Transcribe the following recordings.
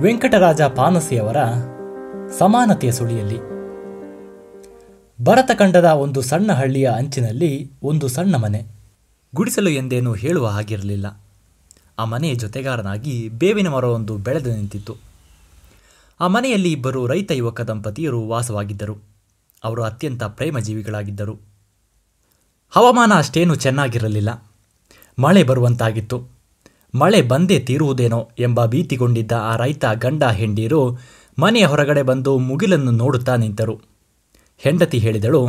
ವೆಂಕಟರಾಜ ಪಾನಸಿಯವರ ಸಮಾನತೆಯ ಸುಳಿಯಲ್ಲಿ. ಭರತಖಂಡದ ಒಂದು ಸಣ್ಣ ಹಳ್ಳಿಯ ಅಂಚಿನಲ್ಲಿ ಒಂದು ಸಣ್ಣ ಮನೆ. ಗುಡಿಸಲು ಎಂದೇನು ಹೇಳುವ ಹಾಗಿರಲಿಲ್ಲ. ಆ ಮನೆಯ ಜೊತೆಗಾರನಾಗಿ ಬೇವಿನ ಮರವೊಂದು ಬೆಳೆದು ನಿಂತಿತ್ತು. ಆ ಮನೆಯಲ್ಲಿ ಇಬ್ಬರು ರೈತ ಯುವಕ ದಂಪತಿಯರು ವಾಸವಾಗಿದ್ದರು. ಅವರು ಅತ್ಯಂತ ಪ್ರೇಮಜೀವಿಗಳಾಗಿದ್ದರು. ಹವಾಮಾನ ಅಷ್ಟೇನು ಚೆನ್ನಾಗಿರಲಿಲ್ಲ. ಮಳೆ ಬರುವಂತಾಗಿತ್ತು. ಮಳೆ ಬಂದೇ ತೀರುವುದೇನೋ ಎಂಬ ಭೀತಿಗೊಂಡಿದ್ದ ಆ ರೈತ ಗಂಡ ಹೆಂಡೀರು ಮನೆಯ ಹೊರಗಡೆ ಬಂದು ಮುಗಿಲನ್ನು ನೋಡುತ್ತಾ ನಿಂತರು. ಹೆಂಡತಿ ಹೇಳಿದಳು,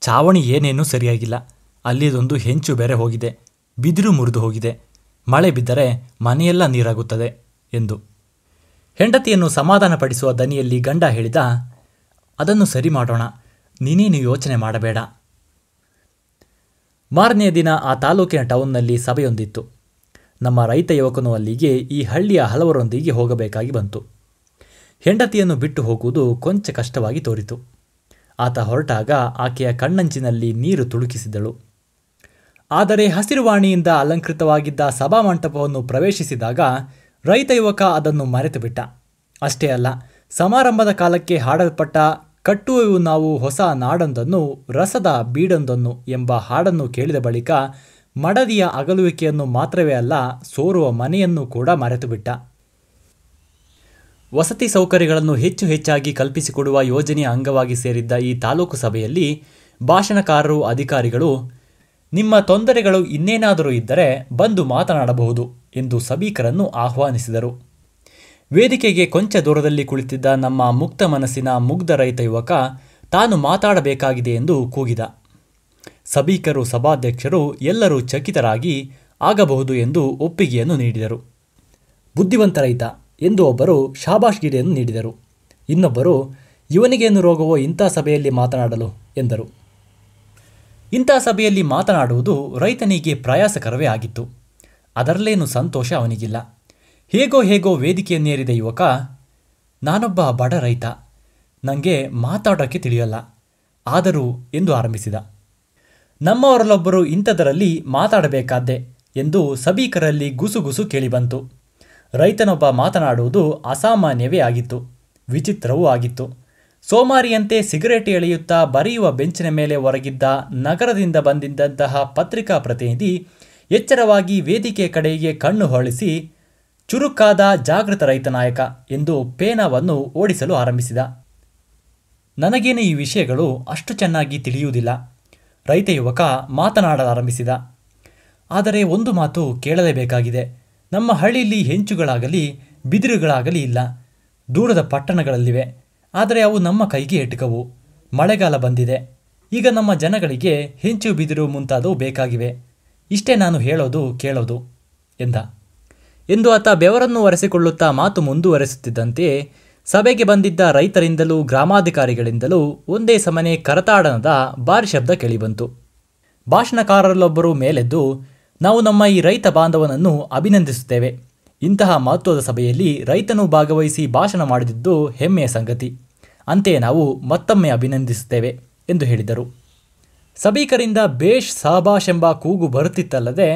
ಚಾವಣಿ ಏನೇನೂ ಸರಿಯಾಗಿಲ್ಲ. ಅಲ್ಲಿದೊಂದು ಹೆಂಚು ಬೇರೆ ಹೋಗಿದೆ. ಬಿದಿರು ಮುರಿದು ಹೋಗಿದೆ. ಮಳೆ ಬಿದ್ದರೆ ಮನೆಯೆಲ್ಲ ನೀರಾಗುತ್ತದೆ ಎಂದು. ಹೆಂಡತಿಯನ್ನು ಸಮಾಧಾನಪಡಿಸುವ ದನಿಯಲ್ಲಿ ಗಂಡ ಹೇಳಿದ, ಅದನ್ನು ಸರಿ ಮಾಡೋಣ. ನೀನೇನು ಯೋಚನೆ ಮಾಡಬೇಡ. ಮಾರನೆಯ ದಿನ ಆ ತಾಲೂಕಿನ ಟೌನ್ನಲ್ಲಿ ಸಭೆಯೊಂದಿತ್ತು. ನಮ್ಮ ರೈತ ಯುವಕನು ಅಲ್ಲಿಗೆ ಈ ಹಳ್ಳಿಯ ಹಲವರೊಂದಿಗೆ ಹೋಗಬೇಕಾಗಿ ಬಂತು. ಹೆಂಡತಿಯನ್ನು ಬಿಟ್ಟು ಹೋಗುವುದು ಕೊಂಚ ಕಷ್ಟವಾಗಿ ತೋರಿತು. ಆತ ಹೊರಟಾಗ ಆಕೆಯ ಕಣ್ಣಂಚಿನಲ್ಲಿ ನೀರು ತುಳುಕಿಸಿದಳು. ಆದರೆ ಹಸಿರುವಾಣಿಯಿಂದ ಅಲಂಕೃತವಾಗಿದ್ದ ಸಭಾಮಂಟಪವನ್ನು ಪ್ರವೇಶಿಸಿದಾಗ ರೈತ ಯುವಕ ಅದನ್ನು ಮರೆತು ಬಿಟ್ಟ ಅಷ್ಟೇ ಅಲ್ಲ, ಸಮಾರಂಭದ ಕಾಲಕ್ಕೆ ಹಾಡಲ್ಪಟ್ಟ ಕಟ್ಟುವೆವು ನಾವು ಹೊಸ ನಾಡೊಂದನ್ನು, ರಸದ ಬೀಡೊಂದನ್ನು ಎಂಬ ಹಾಡನ್ನು ಕೇಳಿದ ಬಳಿಕ ಮಡದಿಯ ಅಗಲುವಿಕೆಯನ್ನು ಮಾತ್ರವೇ ಅಲ್ಲ, ಸೋರುವ ಮನೆಯನ್ನು ಕೂಡ ಮರೆತುಬಿಟ್ಟ. ವಸತಿ ಸೌಕರ್ಯಗಳನ್ನು ಹೆಚ್ಚು ಹೆಚ್ಚಾಗಿ ಕಲ್ಪಿಸಿಕೊಡುವ ಯೋಜನೆಯ ಅಂಗವಾಗಿ ಸೇರಿದ್ದ ಈ ತಾಲೂಕು ಸಭೆಯಲ್ಲಿ ಭಾಷಣಕಾರರು, ಅಧಿಕಾರಿಗಳು, ನಿಮ್ಮ ತೊಂದರೆಗಳು ಇನ್ನೇನಾದರೂ ಇದ್ದರೆ ಬಂದು ಮಾತನಾಡಬಹುದು ಎಂದು ಸಭಿಕರನ್ನು ಆಹ್ವಾನಿಸಿದರು. ವೇದಿಕೆಗೆ ಕೊಂಚ ದೂರದಲ್ಲಿ ಕುಳಿತಿದ್ದ ನಮ್ಮ ಮುಕ್ತ ಮನಸ್ಸಿನ ಮುಗ್ಧ ರೈತ ಯುವಕ ತಾನು ಮಾತಾಡಬೇಕಾಗಿದೆ ಎಂದು ಕೂಗಿದ. ಸಭಿಕರು ಸಭಾಧ್ಯಕ್ಷರು ಎಲ್ಲರೂ ಚಕಿತರಾಗಿ ಆಗಬಹುದು ಎಂದು ಒಪ್ಪಿಗೆಯನ್ನು ನೀಡಿದರು. ಬುದ್ಧಿವಂತ ರೈತ ಎಂದು ಒಬ್ಬರು ಶಾಬಾಷ್ಗಿರಿಯನ್ನು ನೀಡಿದರು. ಇನ್ನೊಬ್ಬರು ಇವನಿಗೇನು ರೋಗವೋ ಇಂಥ ಸಭೆಯಲ್ಲಿ ಮಾತನಾಡಲು ಎಂದರು. ಇಂಥ ಸಭೆಯಲ್ಲಿ ಮಾತನಾಡುವುದು ರೈತನಿಗೆ ಪ್ರಯಾಸಕರವೇ ಆಗಿತ್ತು. ಅದರಲ್ಲೇನು ಸಂತೋಷ ಅವನಿಗಿಲ್ಲ. ಹೇಗೋ ಹೇಗೋ ವೇದಿಕೆಯನ್ನೇರಿದ ಯುವಕ, ನಾನೊಬ್ಬ ಬಡ ರೈತ. ನನಗೆ ಮಾತಾಡೋಕ್ಕೆ ತಿಳಿಯಲ್ಲ. ಆದರೂ ಎಂದು ಆರಂಭಿಸಿದ. ನಮ್ಮವರಲ್ಲೊಬ್ಬರು ಇಂಥದರಲ್ಲಿ ಮಾತಾಡಬೇಕಾದ್ದೆ ಎಂದು ಸಭಿಕರಲ್ಲಿ ಗುಸುಗುಸು ಕೇಳಿಬಂತು. ರೈತನೊಬ್ಬ ಮಾತನಾಡುವುದು ಅಸಾಮಾನ್ಯವೇ ಆಗಿತ್ತು, ವಿಚಿತ್ರವೂ ಆಗಿತ್ತು. ಸೋಮಾರಿಯಂತೆ ಸಿಗರೇಟ್ ಎಳೆಯುತ್ತಾ ಬರೆಯುವ ಬೆಂಚಿನ ಮೇಲೆ ಹೊರಗಿದ್ದ ನಗರದಿಂದ ಬಂದಿದ್ದಂತಹ ಪತ್ರಿಕಾ ಪ್ರತಿನಿಧಿ ಎಚ್ಚರವಾಗಿ ವೇದಿಕೆ ಕಡೆಗೆ ಕಣ್ಣು ಹೊಳಿಸಿ, ಚುರುಕಾದ ಜಾಗೃತ ರೈತ ನಾಯಕ ಎಂದು ಪೇನಾವನ್ನು ಓಡಿಸಲು ಆರಂಭಿಸಿದ. ನನಗೇನು ಈ ವಿಷಯಗಳು ಅಷ್ಟು ಚೆನ್ನಾಗಿ ತಿಳಿಯುವುದಿಲ್ಲ. ರೈತ ಯುವಕ ಮಾತನಾಡಲಾರಂಭಿಸಿದ ಆದರೆ ಒಂದು ಮಾತು ಕೇಳಲೇಬೇಕಾಗಿದೆ. ನಮ್ಮ ಹಳ್ಳಿಯಲ್ಲಿ ಹೆಂಚುಗಳಾಗಲಿ, ಬಿದಿರುಗಳಾಗಲಿ ಇಲ್ಲ. ದೂರದ ಪಟ್ಟಣಗಳಲ್ಲಿವೆ. ಆದರೆ ಅವು ನಮ್ಮ ಕೈಗೆ ಎಟುಕವು. ಮಳೆಗಾಲ ಬಂದಿದೆ. ಈಗ ನಮ್ಮ ಜನಗಳಿಗೆ ಹೆಂಚು, ಬಿದಿರು ಮುಂತಾದವು ಬೇಕಾಗಿವೆ. ಇಷ್ಟೇ ನಾನು ಹೇಳೋದು, ಕೇಳೋದು ಎಂದ. ಎಂದು ಆತ ಬೆವರನ್ನು ಒರೆಸಿಕೊಳ್ಳುತ್ತಾ ಮಾತು ಮುಂದುವರೆಸುತ್ತಿದ್ದಂತೆಯೇ ಸಭೆಗೆ ಬಂದಿದ್ದ ರೈತರಿಂದಲೂ ಗ್ರಾಮಾಧಿಕಾರಿಗಳಿಂದಲೂ ಒಂದೇ ಸಮನೆ ಕರತಾಡನದ ಬಾರಿ ಶಬ್ದ ಕೇಳಿಬಂತು. ಭಾಷಣಕಾರರಲ್ಲೊಬ್ಬರು ಮೇಲೆದ್ದು, ನಾವು ನಮ್ಮ ಈ ರೈತ ಬಾಂಧವನನ್ನು ಅಭಿನಂದಿಸುತ್ತೇವೆ. ಇಂತಹ ಮಹತ್ವದ ಸಭೆಯಲ್ಲಿ ರೈತನು ಭಾಗವಹಿಸಿ ಭಾಷಣ ಮಾಡಿದ್ದು ಹೆಮ್ಮೆಯ ಸಂಗತಿ. ಅಂತೆಯೇ ನಾವು ಮತ್ತೊಮ್ಮೆ ಅಭಿನಂದಿಸುತ್ತೇವೆ, ಎಂದು ಹೇಳಿದರು. ಸಭಿಕರಿಂದ ಬೇಷ್ ಸಾಬಾಷ್ ಎಂಬ ಕೂಗು ಬರುತ್ತಿತ್ತಲ್ಲದೆ,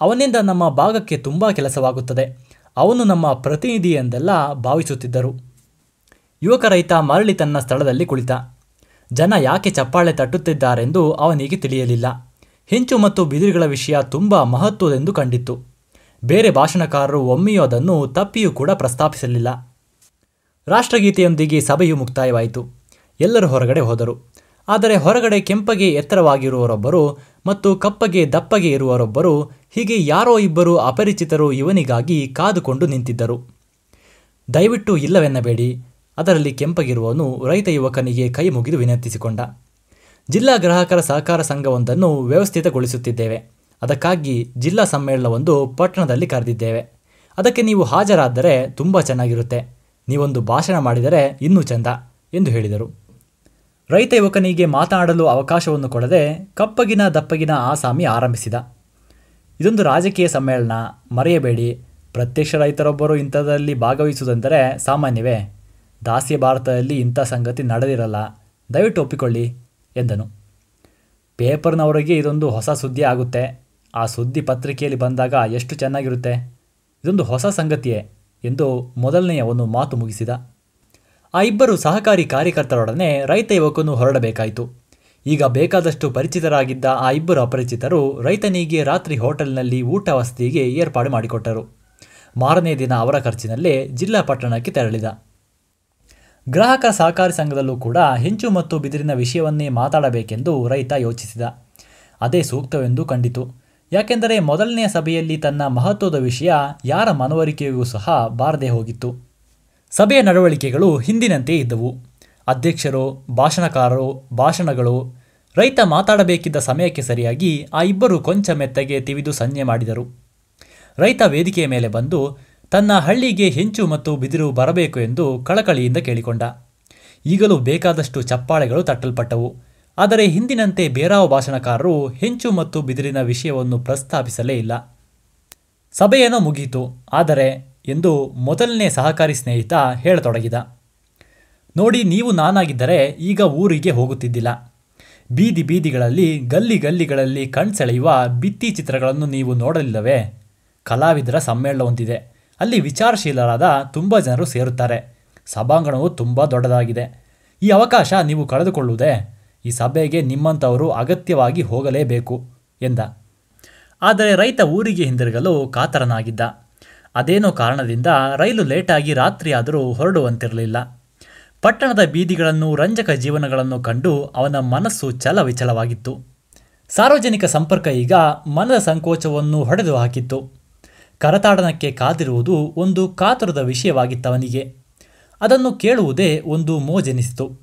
ಅವನಿಂದ ನಮ್ಮ ಭಾಗಕ್ಕೆ ತುಂಬ ಕೆಲಸವಾಗುತ್ತದೆ. ಅವನು ನಮ್ಮ ಪ್ರತಿನಿಧಿ ಎಂದೆಲ್ಲ ಭಾವಿಸುತ್ತಿದ್ದರು. ಯುವಕ ರೈತ ಮರಳಿ ತನ್ನ ಸ್ಥಳದಲ್ಲಿ ಕುಳಿತ. ಜನ ಯಾಕೆ ಚಪ್ಪಾಳೆ ತಟ್ಟುತ್ತಿದ್ದಾರೆಂದು ಅವನಿಗೆ ತಿಳಿಯಲಿಲ್ಲ. ಹೆಂಚು ಮತ್ತು ಬಿದಿರುಗಳ ವಿಷಯ ತುಂಬ ಮಹತ್ವದೆಂದು ಕಂಡಿತ್ತು. ಬೇರೆ ಭಾಷಣಕಾರರು ಒಮ್ಮೆಯೂ ಅದನ್ನು ತಪ್ಪಿಯೂ ಕೂಡ ಪ್ರಸ್ತಾಪಿಸಲಿಲ್ಲ. ರಾಷ್ಟ್ರಗೀತೆಯೊಂದಿಗೆ ಸಭೆಯು ಮುಕ್ತಾಯವಾಯಿತು. ಎಲ್ಲರೂ ಹೊರಗಡೆ ಹೋದರು. ಆದರೆ ಹೊರಗಡೆ ಕೆಂಪಗೆ ಎತ್ತರವಾಗಿರುವರೊಬ್ಬರು ಮತ್ತು ಕಪ್ಪಗೆ ದಪ್ಪಗೆ ಇರುವರೊಬ್ಬರು ಹೀಗೆ ಯಾರೋ ಇಬ್ಬರು ಅಪರಿಚಿತರು ಇವನಿಗಾಗಿ ಕಾದುಕೊಂಡು ನಿಂತಿದ್ದರು. ದಯವಿಟ್ಟು ಇಲ್ಲವೆನ್ನಬೇಡಿ. ಅದರಲ್ಲಿ ಕೆಂಪಗಿರುವವನು ರೈತ ಯುವಕನಿಗೆ ಕೈ ಮುಗಿದು ವಿನಂತಿಸಿಕೊಂಡ. ಜಿಲ್ಲಾ ಗ್ರಾಹಕರ ಸಹಕಾರ ಸಂಘವೊಂದನ್ನು ವ್ಯವಸ್ಥಿತಗೊಳಿಸುತ್ತಿದ್ದೇವೆ. ಅದಕ್ಕಾಗಿ ಜಿಲ್ಲಾ ಸಮ್ಮೇಳನವೊಂದು ಪಟ್ಟಣದಲ್ಲಿ ಕರೆದಿದ್ದೇವೆ. ಅದಕ್ಕೆ ನೀವು ಹಾಜರಾದರೆ ತುಂಬ ಚೆನ್ನಾಗಿರುತ್ತೆ. ನೀವೊಂದು ಭಾಷಣ ಮಾಡಿದರೆ ಇನ್ನೂ ಚೆಂದ ಎಂದು ಹೇಳಿದರು. ರೈತ ಯುವಕನಿಗೆ ಮಾತನಾಡಲು ಅವಕಾಶವನ್ನು ಕೊಡದೆ ಕಪ್ಪಗಿನ ದಪ್ಪಗಿನ ಆಸಾಮಿ ಆರಂಭಿಸಿದ. ಇದೊಂದು ರಾಜಕೀಯ ಸಮ್ಮೇಳನ. ಮರೆಯಬೇಡಿ. ಪ್ರತ್ಯಕ್ಷ ರೈತರೊಬ್ಬರು ಇಂಥದ್ರಲ್ಲಿ ಭಾಗವಹಿಸುವುದೆಂದರೆ ಸಾಮಾನ್ಯವೇ. ದಾಸ್ಯ ಭಾರತದಲ್ಲಿ ಇಂಥ ಸಂಗತಿ ನಡೆದಿರಲ್ಲ. ದಯವಿಟ್ಟು ಒಪ್ಪಿಕೊಳ್ಳಿ, ಎಂದನು. ಪೇಪರ್ನವರಿಗೆ ಇದೊಂದು ಹೊಸ ಸುದ್ದಿ ಆಗುತ್ತೆ. ಆ ಸುದ್ದಿ ಪತ್ರಿಕೆಯಲ್ಲಿ ಬಂದಾಗ ಎಷ್ಟು ಚೆನ್ನಾಗಿರುತ್ತೆ. ಇದೊಂದು ಹೊಸ ಸಂಗತಿಯೇ, ಎಂದು ಮೊದಲನೆಯ ಒಂದು ಮಾತು ಮುಗಿಸಿದ. ಆ ಇಬ್ಬರು ಸಹಕಾರಿ ಕಾರ್ಯಕರ್ತರೊಡನೆ ರೈತ ಯುವಕನು ಹೊರಡಬೇಕಾಯಿತು. ಈಗ ಬೇಕಾದಷ್ಟು ಪರಿಚಿತರಾಗಿದ್ದ ಆ ಇಬ್ಬರು ಅಪರಿಚಿತರು ರೈತನಿಗೆ ರಾತ್ರಿ ಹೋಟೆಲ್ನಲ್ಲಿ ಊಟ ವಸತಿಗೆ ಏರ್ಪಾಡು ಮಾಡಿಕೊಟ್ಟರು. ಮಾರನೇ ದಿನ ಅವರ ಖರ್ಚಿನಲ್ಲೇ ಜಿಲ್ಲಾ ಪಟ್ಟಣಕ್ಕೆ ತೆರಳಿದ. ಗ್ರಾಹಕರ ಸಹಕಾರಿ ಸಂಘದಲ್ಲೂ ಕೂಡ ಹೆಂಚು ಮತ್ತು ಬಿದಿರಿನ ವಿಷಯವನ್ನೇ ಮಾತಾಡಬೇಕೆಂದು ರೈತ ಯೋಚಿಸಿದ. ಅದೇ ಸೂಕ್ತವೆಂದು ಕಂಡಿತು. ಯಾಕೆಂದರೆ ಮೊದಲನೆಯ ಸಭೆಯಲ್ಲಿ ತನ್ನ ಮಹತ್ವದ ವಿಷಯ ಯಾರ ಮನವರಿಕೆಗೂ ಸಹ ಬಾರದೆ ಹೋಗಿತ್ತು. ಸಭೆಯ ನಡವಳಿಕೆಗಳು ಹಿಂದಿನಂತೆ ಇದ್ದವು. ಅಧ್ಯಕ್ಷರು, ಭಾಷಣಕಾರರು, ಭಾಷಣಗಳು, ರೈತ ಮಾತಾಡಬೇಕಿದ್ದ ಸಮಯಕ್ಕೆ ಸರಿಯಾಗಿ ಆ ಇಬ್ಬರು ಕೊಂಚ ಮೆತ್ತಗೆ ತಿವಿದು ಸಂಜೆ ಮಾಡಿದರು. ರೈತ ವೇದಿಕೆಯ ಮೇಲೆ ಬಂದು ತನ್ನ ಹಳ್ಳಿಗೆ ಹೆಂಚು ಮತ್ತು ಬಿದಿರು ಬರಬೇಕು ಎಂದು ಕಳಕಳಿಯಿಂದ ಕೇಳಿಕೊಂಡ. ಈಗಲೂ ಬೇಕಾದಷ್ಟು ಚಪ್ಪಾಳೆಗಳು ತಟ್ಟಲ್ಪಟ್ಟವು. ಆದರೆ ಹಿಂದಿನಂತೆ ಬೇರಾವ ಭಾಷಣಕಾರರು ಹೆಂಚು ಮತ್ತು ಬಿದಿರಿನ ವಿಷಯವನ್ನು ಪ್ರಸ್ತಾಪಿಸಲೇ ಇಲ್ಲ. ಸಭೆಯೇನೋ ಮುಗಿಯಿತು ಆದರೆ ಎಂದು ಮೊದಲನೇ ಸಹಕಾರಿ ಸ್ನೇಹಿತ ಹೇಳತೊಡಗಿದ. ನೋಡಿ, ನೀವು ನಾನಾಗಿದ್ದರೆ ಈಗ ಊರಿಗೆ ಹೋಗುತ್ತಿದ್ದಿಲ್ಲ. ಬೀದಿ ಬೀದಿಗಳಲ್ಲಿ, ಗಲ್ಲಿ ಗಲ್ಲಿಗಳಲ್ಲಿ ಕಣ್ಸೆಳೆಯುವ ಭಿತ್ತಿ ಚಿತ್ರಗಳನ್ನು ನೀವು ನೋಡಲಿಲ್ಲವೇ? ಕಲಾವಿದರ ಸಮ್ಮೇಳನ ಹೊಂದಿದೆ ಅಲ್ಲಿ ವಿಚಾರಶೀಲರಾದ ತುಂಬ ಜನರು ಸೇರುತ್ತಾರೆ. ಸಭಾಂಗಣವು ತುಂಬ ದೊಡ್ಡದಾಗಿದೆ. ಈ ಅವಕಾಶ ನೀವು ಕಳೆದುಕೊಳ್ಳುವುದೇ, ಈ ಸಭೆಗೆ ನಿಮ್ಮಂಥವರು ಅಗತ್ಯವಾಗಿ ಹೋಗಲೇಬೇಕು, ಎಂದ. ಆದರೆ ರೈತ ಊರಿಗೆ ಹಿಂದಿರುಗಲು ಕಾತರನಾಗಿದ್ದ. ಅದೇನೋ ಕಾರಣದಿಂದ ರೈಲು ಲೇಟಾಗಿ ರಾತ್ರಿಯಾದರೂ ಹೊರಡುವಂತಿರಲಿಲ್ಲ. ಪಟ್ಟಣದ ಬೀದಿಗಳನ್ನು, ರಂಜಕ ಜೀವನಗಳನ್ನು ಕಂಡು ಅವನ ಮನಸ್ಸು ಚಲವಿಚಲವಾಗಿತ್ತು. ಸಾರ್ವಜನಿಕ ಸಂಪರ್ಕ ಈಗ ಮನದ ಸಂಕೋಚವನ್ನು ಹೊಡೆದು ಹಾಕಿತ್ತು ಕರತಾಡನಕ್ಕೆ ಕಾದಿರುವುದು ಒಂದು ಕಾತುರದ ವಿಷಯವಾಗಿತ್ತವನಿಗೆ. ಅದನ್ನು ಕೇಳುವುದೇ ಒಂದು ಮೋಜೆನಿಸಿತು.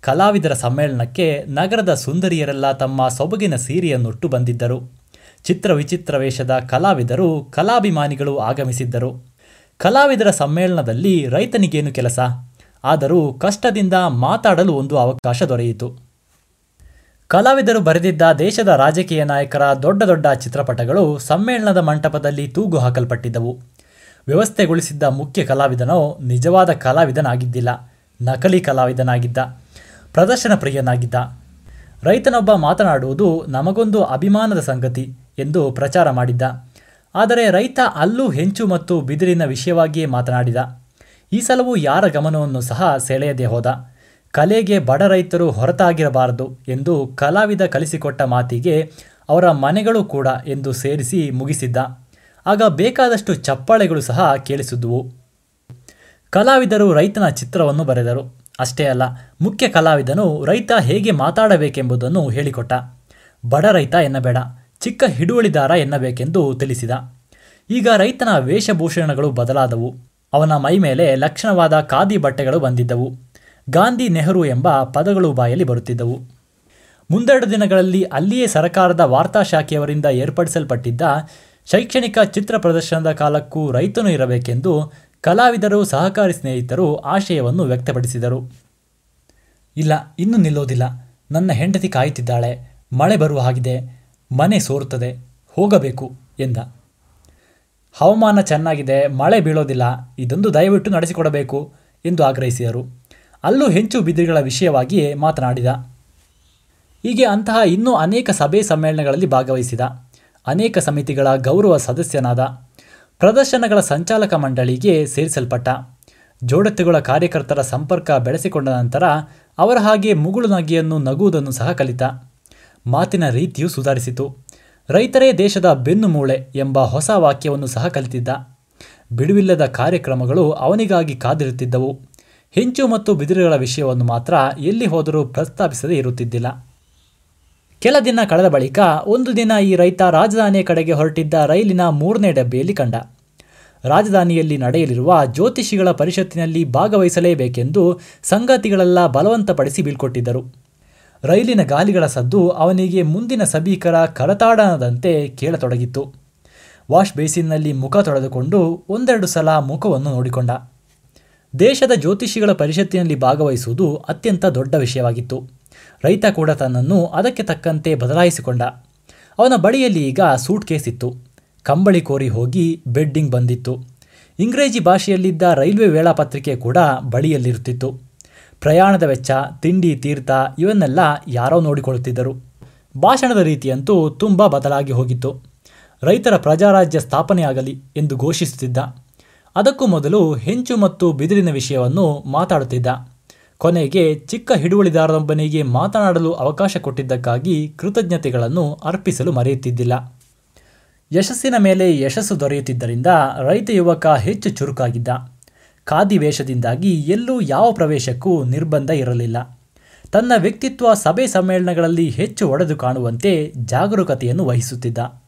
ಕಲಾವಿದರ ಸಮ್ಮೇಳನಕ್ಕೆ ನಗರದ ಸುಂದರಿಯರೆಲ್ಲ ತಮ್ಮ ಸೊಬಗಿನ ಸೀರೆಯನ್ನುಟ್ಟು ಬಂದಿದ್ದರು. ಚಿತ್ರ ವಿಚಿತ್ರ ವೇಷದ ಕಲಾವಿದರು, ಕಲಾಭಿಮಾನಿಗಳು ಆಗಮಿಸಿದ್ದರು. ಕಲಾವಿದರ ಸಮ್ಮೇಳನದಲ್ಲಿ ರೈತನಿಗೇನು ಕೆಲಸ? ಆದರೂ ಕಷ್ಟದಿಂದ ಮಾತಾಡಲು ಒಂದು ಅವಕಾಶ ದೊರೆಯಿತು. ಕಲಾವಿದರು ಬರೆದಿದ್ದ ದೇಶದ ರಾಜಕೀಯ ನಾಯಕರ ದೊಡ್ಡ ದೊಡ್ಡ ಚಿತ್ರಪಟಗಳು ಸಮ್ಮೇಳನದ ಮಂಟಪದಲ್ಲಿ ತೂಗು ಹಾಕಲ್ಪಟ್ಟಿದ್ದವು. ವ್ಯವಸ್ಥೆಗೊಳಿಸಿದ್ದ ಮುಖ್ಯ ಕಲಾವಿದನೋ ನಿಜವಾದ ಕಲಾವಿದನಾಗಿದ್ದಿಲ್ಲ. ನಕಲಿ ಕಲಾವಿದನಾಗಿದ್ದ. ಪ್ರದರ್ಶನ ಪ್ರಿಯನಾಗಿದ್ದ. ರೈತನೊಬ್ಬ ಮಾತನಾಡುವುದು ನಮಗೊಂದು ಅಭಿಮಾನದ ಸಂಗತಿ ಎಂದು ಪ್ರಚಾರ ಮಾಡಿದ್ದ. ಆದರೆ ರೈತ ಅಲ್ಲೂ ಹೆಂಚು ಮತ್ತು ಬಿದಿರಿನ ವಿಷಯವಾಗಿಯೇ ಮಾತನಾಡಿದ. ಈ ಸಲವೂ ಯಾರ ಗಮನವನ್ನು ಸಹ ಸೆಳೆಯದೆ ಹೋದ. ಕಲೆಗೆ ಬಡ ರೈತರು ಹೊರತಾಗಿರಬಾರದು ಎಂದು ಕಲಾವಿದ ಕಲಿಸಿಕೊಟ್ಟ ಮಾತಿಗೆ ಅವರ ಮನೆಗಳು ಕೂಡ ಎಂದು ಸೇರಿಸಿ ಮುಗಿಸಿದ್ದ. ಆಗ ಬೇಕಾದಷ್ಟು ಚಪ್ಪಾಳೆಗಳು ಸಹ ಕೇಳಿಸಿದ್ದುವು ಕಲಾವಿದರು ರೈತನ ಚಿತ್ರವನ್ನು ಬರೆದರು. ಅಷ್ಟೇ ಅಲ್ಲ, ಮುಖ್ಯ ಕಲಾವಿದನು ರೈತ ಹೇಗೆ ಮಾತಾಡಬೇಕೆಂಬುದನ್ನು ಹೇಳಿಕೊಟ್ಟ. ಬಡ ರೈತ ಎನ್ನಬೇಡ, ಚಿಕ್ಕ ಹಿಡುವಳಿದಾರ ಎನ್ನಬೇಕೆಂದು ತಿಳಿಸಿದ. ಈಗ ರೈತನ ವೇಷಭೂಷಣಗಳು ಬದಲಾದವು. ಅವನ ಮೈ ಮೇಲೆ ಲಕ್ಷಣವಾದ ಖಾದಿ ಬಟ್ಟೆಗಳು ಬಂದಿದ್ದವು. ಗಾಂಧಿ ನೆಹರು ಎಂಬ ಪದಗಳು ಬಾಯಲ್ಲಿ ಬರುತ್ತಿದ್ದವು. ಮುಂದೆರಡು ದಿನಗಳಲ್ಲಿ ಅಲ್ಲಿಯೇ ಸರಕಾರದ ವಾರ್ತಾ ಶಾಖೆಯವರಿಂದ ಏರ್ಪಡಿಸಲ್ಪಟ್ಟಿದ್ದ ಶೈಕ್ಷಣಿಕ ಚಿತ್ರ ಪ್ರದರ್ಶನದ ಕಾಲಕ್ಕೂ ರೈತನು ಇರಬೇಕೆಂದು ಕಲಾವಿದರು, ಸಹಕಾರಿ ಸ್ನೇಹಿತರು ಆಶಯವನ್ನು ವ್ಯಕ್ತಪಡಿಸಿದರು. ಇಲ್ಲ, ಇನ್ನೂ ನಿಲ್ಲೋದಿಲ್ಲ. ನನ್ನ ಹೆಂಡತಿ ಕಾಯುತ್ತಿದ್ದಾಳೆ. ಮಳೆ ಬರುವ ಹಾಗಿದೆ. ಮನೆ ಸೋರುತ್ತದೆ. ಹೋಗಬೇಕು ಎಂದ. ಹವಾಮಾನ ಚೆನ್ನಾಗಿದೆ. ಮಳೆ ಬೀಳೋದಿಲ್ಲ. ಇದೊಂದು ದಯವಿಟ್ಟು ನಡೆಸಿಕೊಡಬೇಕು ಎಂದು ಆಗ್ರಹಿಸಿದರು. ಅಲ್ಲೂ ಹೆಂಚು ಬಿದಿರುಗಳ ವಿಷಯವಾಗಿಯೇ ಮಾತನಾಡಿದ. ಹೀಗೆ ಅಂತಹ ಇನ್ನೂ ಅನೇಕ ಸಭೆ ಸಮ್ಮೇಳನಗಳಲ್ಲಿ ಭಾಗವಹಿಸಿದ. ಅನೇಕ ಸಮಿತಿಗಳ ಗೌರವ ಸದಸ್ಯನಾದ. ಪ್ರದರ್ಶನಗಳ ಸಂಚಾಲಕ ಮಂಡಳಿಗೆ ಸೇರಿಸಲ್ಪಟ್ಟ. ಜೋಡತೆಗಳ ಕಾರ್ಯಕರ್ತರ ಸಂಪರ್ಕ ಬೆಳೆಸಿಕೊಂಡ ನಂತರ ಅವರ ಹಾಗೆ ಮುಗುಳು ನಗೆಯನ್ನು ನಗುವುದನ್ನು ಸಹ ಕಲಿತ. ಮಾತಿನ ರೀತಿಯು ಸುಧಾರಿಸಿತು. ರೈತರೇ ದೇಶದ ಬೆನ್ನುಮೂಳೆ ಎಂಬ ಹೊಸ ವಾಕ್ಯವನ್ನು ಸಹ ಕಲಿತಿದ್ದ. ಬಿಡುವಿಲ್ಲದ ಕಾರ್ಯಕ್ರಮಗಳು ಅವನಿಗಾಗಿ ಕಾದಿರುತ್ತಿದ್ದವು. ಹೆಂಚು ಮತ್ತು ಬಿದಿರುಗಳ ವಿಷಯವನ್ನು ಮಾತ್ರ ಎಲ್ಲಿ ಹೋದರೂ ಪ್ರಸ್ತಾಪಿಸದೇ ಇರುತ್ತಿದ್ದಿಲ್ಲ. ಕೆಲ ದಿನ ಕಳೆದ ಬಳಿಕ ಒಂದು ದಿನ ಈ ರೈತ ರಾಜಧಾನಿಯ ಕಡೆಗೆ ಹೊರಟಿದ್ದ ರೈಲಿನ ಮೂರನೇ ಡಬ್ಬಿಯಲ್ಲಿ ಕಂಡ. ರಾಜಧಾನಿಯಲ್ಲಿ ನಡೆಯಲಿರುವ ಜ್ಯೋತಿಷಿಗಳ ಪರಿಷತ್ತಿನಲ್ಲಿ ಭಾಗವಹಿಸಲೇಬೇಕೆಂದು ಸಂಗತಿಗಳೆಲ್ಲ ಬಲವಂತಪಡಿಸಿ ಬೀಳ್ಕೊಟ್ಟಿದ್ದರು. ರೈಲಿನ ಗಾಲಿಗಳ ಸದ್ದು ಅವನಿಗೆ ಮುಂದಿನ ಸಭೀಕರ ಕರತಾಡನದಂತೆ ಕೇಳತೊಡಗಿತ್ತು. ವಾಶ್ ಬೇಸಿನ್ನಲ್ಲಿ ಮುಖ ತೊಳೆದುಕೊಂಡು ಒಂದೆರಡು ಸಲ ಮುಖವನ್ನು ನೋಡಿಕೊಂಡ. ದೇಶದ ಜ್ಯೋತಿಷಿಗಳ ಪರಿಷತ್ತಿನಲ್ಲಿ ಭಾಗವಹಿಸುವುದು ಅತ್ಯಂತ ದೊಡ್ಡ ವಿಷಯವಾಗಿತ್ತು. ರೈತ ಕೂಡ ತನ್ನನ್ನು ಅದಕ್ಕೆ ತಕ್ಕಂತೆ ಬದಲಾಯಿಸಿಕೊಂಡ. ಅವನ ಬಳಿಯಲ್ಲಿ ಈಗ ಸೂಟ್ ಕೇಸ್ ಇತ್ತು. ಕಂಬಳಿ ಕೋರಿ ಹೋಗಿ ಬೆಡ್ಡಿಂಗ್ ಬಂದಿತ್ತು. ಇಂಗ್ರೇಜಿ ಭಾಷೆಯಲ್ಲಿದ್ದ ರೈಲ್ವೆ ವೇಳಾಪತ್ರಿಕೆ ಕೂಡ ಬಳಿಯಲ್ಲಿರುತ್ತಿತ್ತು. ಪ್ರಯಾಣದ ವೆಚ್ಚ, ತಿಂಡಿ, ತೀರ್ಥ ಇವನ್ನೆಲ್ಲ ಯಾರೋ ನೋಡಿಕೊಳ್ಳುತ್ತಿದ್ದರು. ಭಾಷಣದ ರೀತಿಯಂತೂ ತುಂಬ ಬದಲಾಗಿ ಹೋಗಿತ್ತು. ರೈತರ ಪ್ರಜಾರಾಜ್ಯ ಸ್ಥಾಪನೆಯಾಗಲಿ ಎಂದು ಘೋಷಿಸುತ್ತಿದ್ದ. ಅದಕ್ಕೂ ಮೊದಲು ಹೆಂಚು ಮತ್ತು ಬಿದಿರಿನ ವಿಷಯವನ್ನು ಮಾತಾಡುತ್ತಿದ್ದ. ಕೊನೆಗೆ ಚಿಕ್ಕ ಹಿಡುವಳಿದಾರರೊಬ್ಬನಿಗೆ ಮಾತನಾಡಲು ಅವಕಾಶ ಕೊಟ್ಟಿದ್ದಕ್ಕಾಗಿ ಕೃತಜ್ಞತೆಗಳನ್ನು ಅರ್ಪಿಸಲು ಮರೆಯುತ್ತಿದ್ದಿಲ್ಲ. ಯಶಸ್ಸಿನ ಮೇಲೆ ಯಶಸ್ಸು ದೊರೆಯುತ್ತಿದ್ದರಿಂದ ರೈತ ಯುವಕ ಹೆಚ್ಚು ಚುರುಕಾಗಿದ್ದ. ಖಾದಿ ವೇಷದಿಂದಾಗಿ ಎಲ್ಲೂ ಯಾವ ಪ್ರವೇಶಕ್ಕೂ ನಿರ್ಬಂಧ ಇರಲಿಲ್ಲ. ತನ್ನ ವ್ಯಕ್ತಿತ್ವ ಸಭೆ ಸಮ್ಮೇಳನಗಳಲ್ಲಿ ಹೆಚ್ಚು ಒಡೆದು ಕಾಣುವಂತೆ ಜಾಗರೂಕತೆಯನ್ನು ವಹಿಸುತ್ತಿದ್ದ.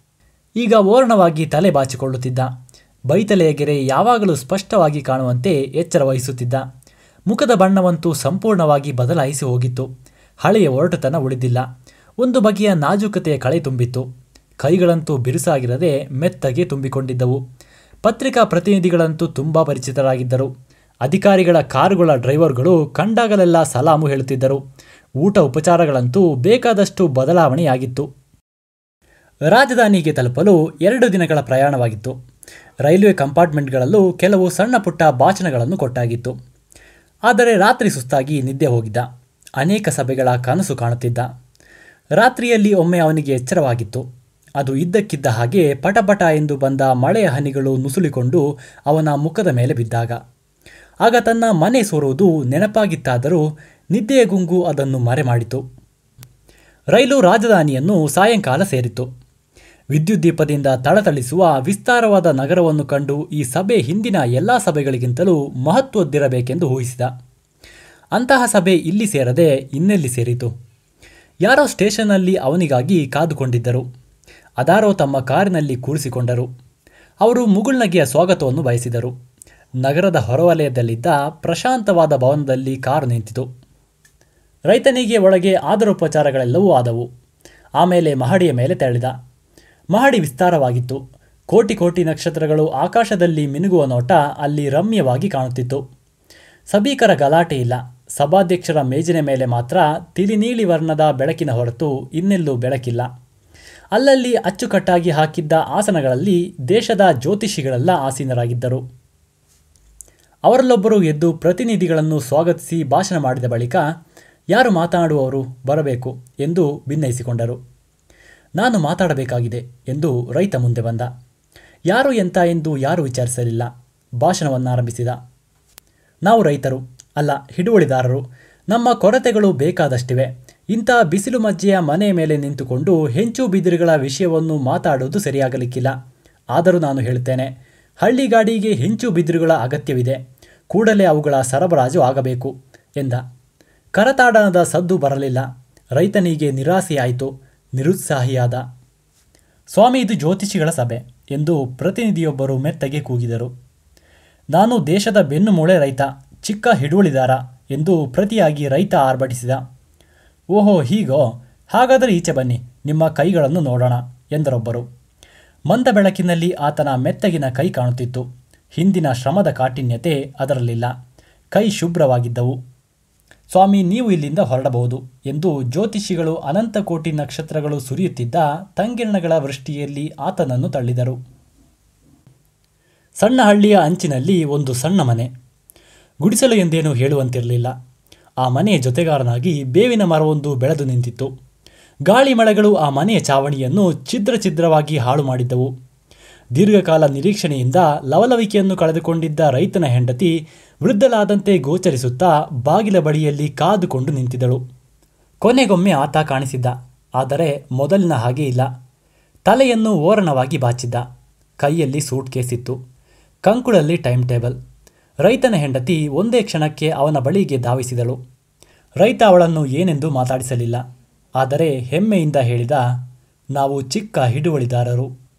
ಈಗ ಓರ್ಣವಾಗಿ ತಲೆ ಬಾಚಿಕೊಳ್ಳುತ್ತಿದ್ದ. ಬೈತಲೆಯ ಗೆರೆ ಯಾವಾಗಲೂ ಸ್ಪಷ್ಟವಾಗಿ ಕಾಣುವಂತೆ ಎಚ್ಚರ ವಹಿಸುತ್ತಿದ್ದ. ಮುಖದ ಬಣ್ಣವಂತೂ ಸಂಪೂರ್ಣವಾಗಿ ಬದಲಾಯಿಸಿ ಹೋಗಿತ್ತು. ಹಳೆಯ ಒರಟುತನ ಉಳಿದಿಲ್ಲ. ಒಂದು ಬಗೆಯ ನಾಜೂಕತೆಯ ಕಳೆ ತುಂಬಿತ್ತು. ಕೈಗಳಂತೂ ಬಿರುಸಾಗಿರದೆ ಮೆತ್ತಗೆ ತುಂಬಿಕೊಂಡಿದ್ದವು. ಪತ್ರಿಕಾ ಪ್ರತಿನಿಧಿಗಳಂತೂ ತುಂಬ ಪರಿಚಿತರಾಗಿದ್ದರು. ಅಧಿಕಾರಿಗಳ ಕಾರುಗಳ ಡ್ರೈವರ್ಗಳು ಕಂಡಾಗಲೆಲ್ಲ ಸಲಾಮು ಹೇಳುತ್ತಿದ್ದರು. ಊಟ ಉಪಚಾರಗಳಂತೂ ಬೇಕಾದಷ್ಟು ಬದಲಾವಣೆಯಾಗಿತ್ತು. ರಾಜಧಾನಿಗೆ ತಲುಪಲು ಎರಡು ದಿನಗಳ ಪ್ರಯಾಣವಾಗಿತ್ತು. ರೈಲ್ವೆ ಕಂಪಾರ್ಟ್ಮೆಂಟ್ಗಳಲ್ಲೂ ಕೆಲವು ಸಣ್ಣ ಪುಟ್ಟ ಭಾಷಣಗಳನ್ನು ಕೊಟ್ಟಾಗಿತ್ತು. ಆದರೆ ರಾತ್ರಿ ಸುಸ್ತಾಗಿ ನಿದ್ದೆ ಹೋಗಿದ್ದ. ಅನೇಕ ಸಭೆಗಳ ಕನಸು ಕಾಣುತ್ತಿದ್ದ. ರಾತ್ರಿಯಲ್ಲಿ ಒಮ್ಮೆ ಅವನಿಗೆ ಎಚ್ಚರವಾಗಿತ್ತು. ಅದು ಇದ್ದಕ್ಕಿದ್ದ ಹಾಗೆ ಪಟಪಟ ಎಂದು ಬಂದ ಮಳೆಯ ಹನಿಗಳು ನುಸುಳಿಕೊಂಡು ಅವನ ಮುಖದ ಮೇಲೆ ಬಿದ್ದಾಗ. ಆಗ ತನ್ನ ಮನೆ ಸೋರುವುದು ನೆನಪಾಗಿತ್ತಾದರೂ ನಿದ್ದೆಯ ಗುಂಗು ಅದನ್ನು ಮರೆಮಾಡಿತು. ರೈಲು ರಾಜಧಾನಿಯನ್ನು ಸಾಯಂಕಾಲ ಸೇರಿತು ವಿದ್ಯುತ್ ದೀಪದಿಂದ ತಳತಳಿಸುವ ವಿಸ್ತಾರವಾದ ನಗರವನ್ನು ಕಂಡು ಈ ಸಭೆ ಹಿಂದಿನ ಎಲ್ಲ ಸಭೆಗಳಿಗಿಂತಲೂ ಮಹತ್ವದ್ದಿರಬೇಕೆಂದು ಊಹಿಸಿದ. ಅಂತಹ ಸಭೆ ಇಲ್ಲಿ ಸೇರದೆ ಇನ್ನೆಲ್ಲಿ ಸೇರಿತು? ಯಾರೋ ಸ್ಟೇಷನ್ನಲ್ಲಿ ಅವನಿಗಾಗಿ ಕಾದುಕೊಂಡಿದ್ದರು. ಅದಾರೋ ತಮ್ಮ ಕಾರಿನಲ್ಲಿ ಕೂರಿಸಿಕೊಂಡರು. ಅವರು ಮುಗುಳ್ನಗೆಯ ಸ್ವಾಗತವನ್ನು ಬಯಸಿದರು. ನಗರದ ಹೊರವಲಯದಲ್ಲಿದ್ದ ಪ್ರಶಾಂತವಾದ ಭವನದಲ್ಲಿ ಕಾರು ನಿಂತಿತು. ರೈತನಿಗೆ ಒಳಗೆ ಆದರೋಪಚಾರಗಳೆಲ್ಲವೂ ಆದವು. ಆಮೇಲೆ ಮಹಡಿಯ ಮೇಲೆ ತೆರಳಿದ. ಮಹಡಿ ವಿಸ್ತಾರವಾಗಿತ್ತು. ಕೋಟಿ ಕೋಟಿ ನಕ್ಷತ್ರಗಳು ಆಕಾಶದಲ್ಲಿ ಮಿನುಗುವ ನೋಟ ಅಲ್ಲಿ ರಮ್ಯವಾಗಿ ಕಾಣುತ್ತಿತ್ತು. ಸಭೀಕರ ಗಲಾಟೆ ಇಲ್ಲ. ಸಭಾಧ್ಯಕ್ಷರ ಮೇಜಿನ ಮೇಲೆ ಮಾತ್ರ ತಿಳಿನೀಳಿ ವರ್ಣದ ಬೆಳಕಿನ ಹೊರತು ಇನ್ನೆಲ್ಲೂ ಬೆಳಕಿಲ್ಲ. ಅಲ್ಲಲ್ಲಿ ಅಚ್ಚುಕಟ್ಟಾಗಿ ಹಾಕಿದ್ದ ಆಸನಗಳಲ್ಲಿ ದೇಶದ ಜ್ಯೋತಿಷಿಗಳೆಲ್ಲ ಆಸೀನರಾಗಿದ್ದರು. ಅವರಲ್ಲೊಬ್ಬರು ಎದ್ದು ಪ್ರತಿನಿಧಿಗಳನ್ನು ಸ್ವಾಗತಿಸಿ ಭಾಷಣ ಮಾಡಿದ ಬಳಿಕ, ಯಾರು ಮಾತನಾಡುವವರು? ಬರಬೇಕು ಎಂದು ಭಿನ್ನಯಿಸಿಕೊಂಡರು ನಾನು ಮಾತಾಡಬೇಕಾಗಿದೆ ಎಂದು ರೈತ ಮುಂದೆ ಬಂದ. ಯಾರು ಎಂತ ಎಂದು ಯಾರು ವಿಚಾರಿಸಲಿಲ್ಲ. ಭಾಷಣವನ್ನಾರಂಭಿಸಿದ ನಾವು ರೈತರು ಅಲ್ಲ, ಹಿಡುವಳಿದಾರರು. ನಮ್ಮ ಕೊರತೆಗಳು ಬೇಕಾದಷ್ಟಿವೆ. ಇಂಥ ಬಿಸಿಲು ಮಜ್ಜೆಯ ಮನೆ ಮೇಲೆ ನಿಂತುಕೊಂಡು ಹೆಂಚು ಬಿದಿರುಗಳ ವಿಷಯವನ್ನು ಮಾತಾಡುವುದು ಸರಿಯಾಗಲಿಕ್ಕಿಲ್ಲ. ಆದರೂ ನಾನು ಹೇಳುತ್ತೇನೆ, ಹಳ್ಳಿಗಾಡಿಗೆ ಹೆಂಚು ಬಿದಿರುಗಳ ಅಗತ್ಯವಿದೆ. ಕೂಡಲೇ ಅವುಗಳ ಸರಬರಾಜು ಆಗಬೇಕು, ಎಂದ. ಕರತಾಡನದ ಸದ್ದು ಬರಲಿಲ್ಲ. ರೈತನಿಗೆ ನಿರಾಸೆಯಾಯಿತು. ನಿರುತ್ಸಾಹಿಯಾದ. ಸ್ವಾಮಿ, ಇದು ಜ್ಯೋತಿಷಿಗಳ ಸಭೆ ಎಂದು ಪ್ರತಿನಿಧಿಯೊಬ್ಬರು ಮೆತ್ತಗೆ ಕೂಗಿದರು. ನಾನು ದೇಶದ ಬೆನ್ನುಮೂಳೆ ರೈತ, ಚಿಕ್ಕ ಹಿಡುವಳಿದಾರ ಎಂದು ಪ್ರತಿಯಾಗಿ ರೈತ ಆರ್ಭಟಿಸಿದ. ಓಹೋ, ಹೀಗೋ? ಹಾಗಾದರೆ ಈಚೆ ಬನ್ನಿ, ನಿಮ್ಮ ಕೈಗಳನ್ನು ನೋಡೋಣ ಎಂದರೊಬ್ಬರು. ಮಂದ ಬೆಳಕಿನಲ್ಲಿ ಆತನ ಮೆತ್ತಗಿನ ಕೈ ಕಾಣುತ್ತಿತ್ತು. ಹಿಂದಿನ ಶ್ರಮದ ಕಾಠಿಣ್ಯತೆ ಅದರಲ್ಲಿಲ್ಲ. ಕೈ ಶುಭ್ರವಾಗಿದ್ದವು. ಸ್ವಾಮಿ, ನೀವು ಇಲ್ಲಿಂದ ಹೊರಡಬಹುದು ಎಂದು ಜ್ಯೋತಿಷಿಗಳು ಅನಂತ ಕೋಟಿ ನಕ್ಷತ್ರಗಳು ಸುರಿಯುತ್ತಿದ್ದ ತಂಗಿರಣಗಳ ವೃಷ್ಟಿಯಲ್ಲಿ ಆತನನ್ನು ತಳ್ಳಿದರು. ಸಣ್ಣ ಹಳ್ಳಿಯ ಅಂಚಿನಲ್ಲಿ ಒಂದು ಸಣ್ಣ ಮನೆ. ಗುಡಿಸಲು ಎಂದೇನೂ ಹೇಳುವಂತಿರಲಿಲ್ಲ. ಆ ಮನೆಯ ಜೊತೆಗಾರನಾಗಿ ಬೇವಿನ ಮರವೊಂದು ಬೆಳೆದು ನಿಂತಿತ್ತು. ಗಾಳಿ ಮಳೆಗಳು ಆ ಮನೆಯ ಚಾವಣಿಯನ್ನು ಛಿದ್ರ ಛಿದ್ರವಾಗಿ ಹಾಳು ಮಾಡಿದ್ದವು. ದೀರ್ಘಕಾಲ ನಿರೀಕ್ಷಣೆಯಿಂದ ಲವಲವಿಕೆಯನ್ನು ಕಳೆದುಕೊಂಡಿದ್ದ ರೈತನ ಹೆಂಡತಿ ವೃದ್ಧಲಾದಂತೆ ಗೋಚರಿಸುತ್ತಾ ಬಾಗಿಲ ಬಳಿಯಲ್ಲಿ ಕಾದುಕೊಂಡು ನಿಂತಿದ್ದಳು. ಕೊನೆಗೊಮ್ಮೆ ಆತ ಕಾಣಿಸಿದ್ದ. ಆದರೆ ಮೊದಲಿನ ಹಾಗೆ ಇಲ್ಲ. ತಲೆಯನ್ನು ಓರಣವಾಗಿ ಬಾಚಿದ್ದ. ಕೈಯಲ್ಲಿ ಸೂಟ್ ಇತ್ತು. ಕಂಕುಳಲ್ಲಿ ಟೈಮ್ ಟೇಬಲ್. ರೈತನ ಹೆಂಡತಿ ಒಂದೇ ಕ್ಷಣಕ್ಕೆ ಅವನ ಬಳಿಗೆ ಧಾವಿಸಿದಳು. ರೈತ ಅವಳನ್ನು ಏನೆಂದು ಮಾತಾಡಿಸಲಿಲ್ಲ. ಆದರೆ ಹೆಮ್ಮೆಯಿಂದ ಹೇಳಿದ, ನಾವು ಚಿಕ್ಕ ಹಿಡುವಳಿದಾರರು.